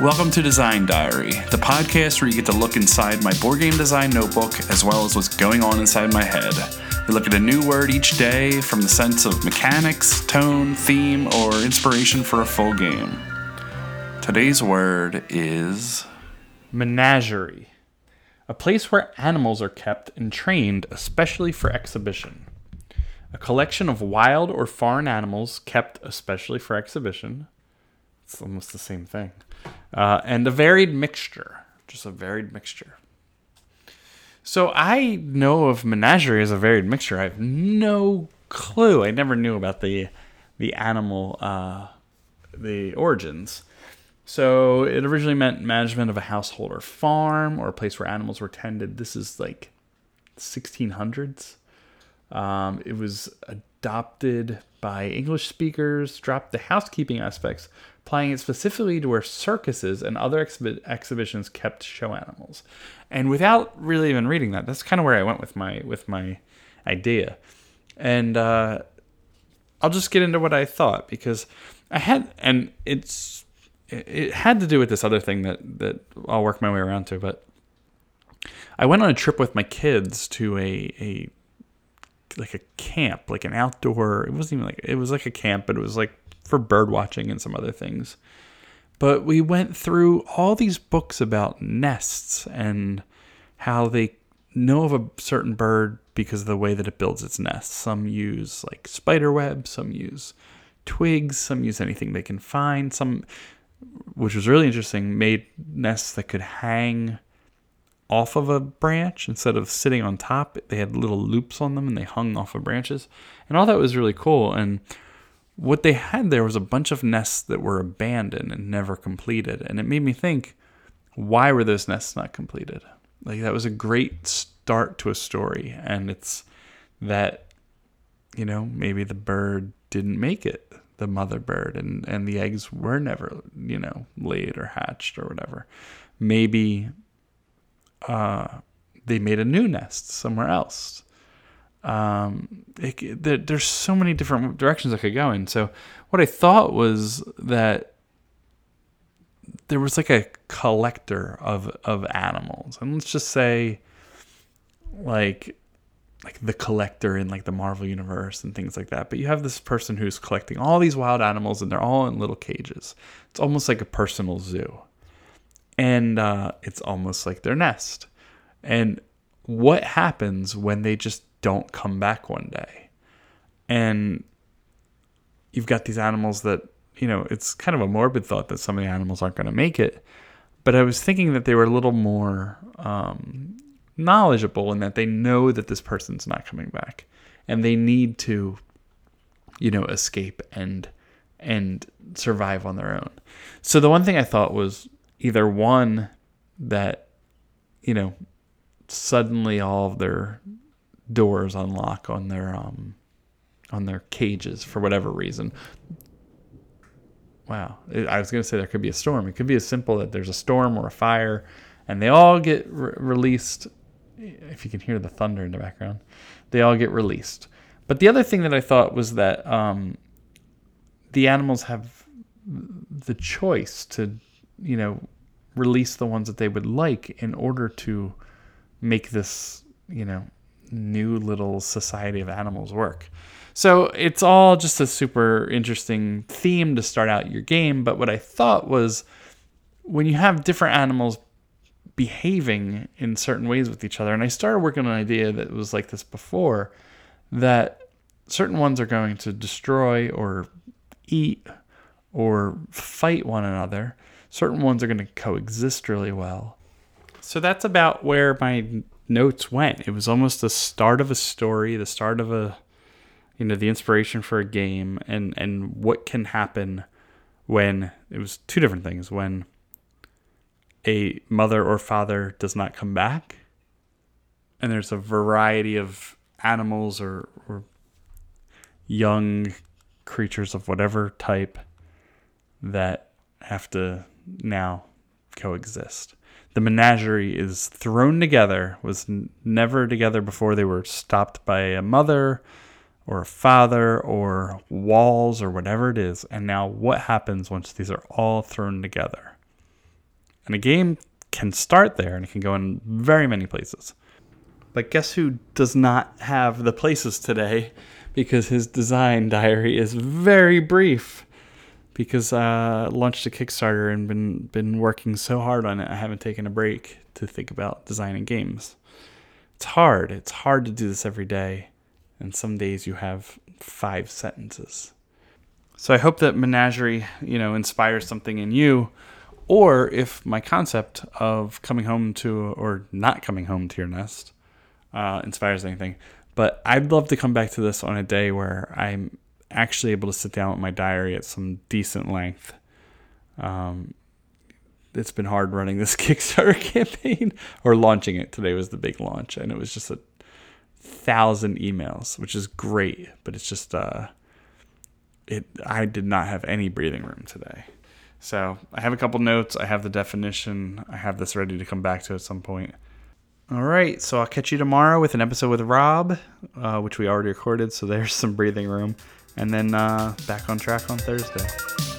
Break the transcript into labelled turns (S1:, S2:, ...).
S1: Welcome to Design Diary, the podcast where you get to look inside my board game design notebook as well as what's going on inside my head. We look at a new word each day from the sense of mechanics, tone, theme, or inspiration for a full game. Today's word is
S2: Menagerie. A place where animals are kept and trained, especially for exhibition. A collection of wild or foreign animals kept especially for exhibition. It's almost the same thing. Uh, and a varied mixture. Just a varied mixture. So I know of menagerie as a varied mixture. I have no clue. I never knew about the the animal uh, the origins. So it originally meant management of a household or farm or a place where animals were tended. This is like 1600s. Um, it was adopted by English speakers, dropped the housekeeping aspects, applying it specifically to where circuses and other exhi- exhibitions kept show animals. And without really even reading that, that's kind of where I went with my with my idea. And uh, I'll just get into what I thought because I had, and it's it had to do with this other thing that that I'll work my way around to, but I went on a trip with my kids to a a like a camp, like an outdoor. It wasn't even like it was like a camp, but it was like for bird watching and some other things. But we went through all these books about nests and how they know of a certain bird because of the way that it builds its nest. Some use like spider web, some use twigs, some use anything they can find. Some, which was really interesting, made nests that could hang off of a branch instead of sitting on top. They had little loops on them and they hung off of branches. And all that was really cool. And what they had there was a bunch of nests that were abandoned and never completed. And it made me think, why were those nests not completed? Like that was a great start to a story. And it's that, you know, maybe the bird didn't make it, the mother bird, and, and the eggs were never, you know, laid or hatched or whatever. Maybe uh, they made a new nest somewhere else. Um, it, there, there's so many different directions I could go in. So what I thought was that there was like a collector of of animals, and let's just say, like, like the collector in like the Marvel universe and things like that. But you have this person who's collecting all these wild animals, and they're all in little cages. It's almost like a personal zoo and uh, it's almost like their nest. And what happens when they just don't come back one day? And you've got these animals that, you know, it's kind of a morbid thought that some of the animals aren't going to make it. But I was thinking that they were a little more um, knowledgeable in that they know that this person's not coming back and they need to, you know, escape and and survive on their own. So the one thing I thought was either one that you know suddenly all of their doors unlock on their um on their cages for whatever reason. Wow. I was going to say there could be a storm. It could be as simple that there's a storm or a fire and they all get re- released. If you can hear the thunder in the background they all get released. But the other thing that i thought was that um, the animals have the choice to you know, release the ones that they would like in order to make this, you know, new little society of animals work. So it's all just a super interesting theme to start out your game. But what I thought was when you have different animals behaving in certain ways with each other, and I started working on an idea that was like this before, that certain ones are going to destroy or eat or fight one another certain ones are going to coexist really well. So that's about where my notes went. It was almost the start of a story, the start of a you know, the inspiration for a game and and what can happen when it was two different things when a mother or father does not come back and there's a variety of animals or, or young creatures of whatever type that have to now coexist. The menagerie is thrown together, was never together before they were stopped by a mother or a father or walls or whatever it is. And now, what happens once these are all thrown together? And a game can start there and it can go in very many places. But guess who does not have the places today because his design diary is very brief because uh launched a Kickstarter and been been working so hard on it I haven't taken a break to think about designing games. It's hard. It's hard to do this every day. And some days you have five sentences. So I hope that Menagerie, you know, inspires something in you or if my concept of coming home to or not coming home to your nest uh, inspires anything. But I'd love to come back to this on a day where I'm actually able to sit down with my diary at some decent length. Um, it's been hard running this Kickstarter campaign or launching it. Today was the big launch, and it was just a thousand emails, which is great, but it's just uh, it. I did not have any breathing room today. So I have a couple notes. I have the definition. I have this ready to come back to at some point. All right, so I'll catch you tomorrow with an episode with Rob, uh, which we already recorded. So there's some breathing room, and then uh, back on track on Thursday.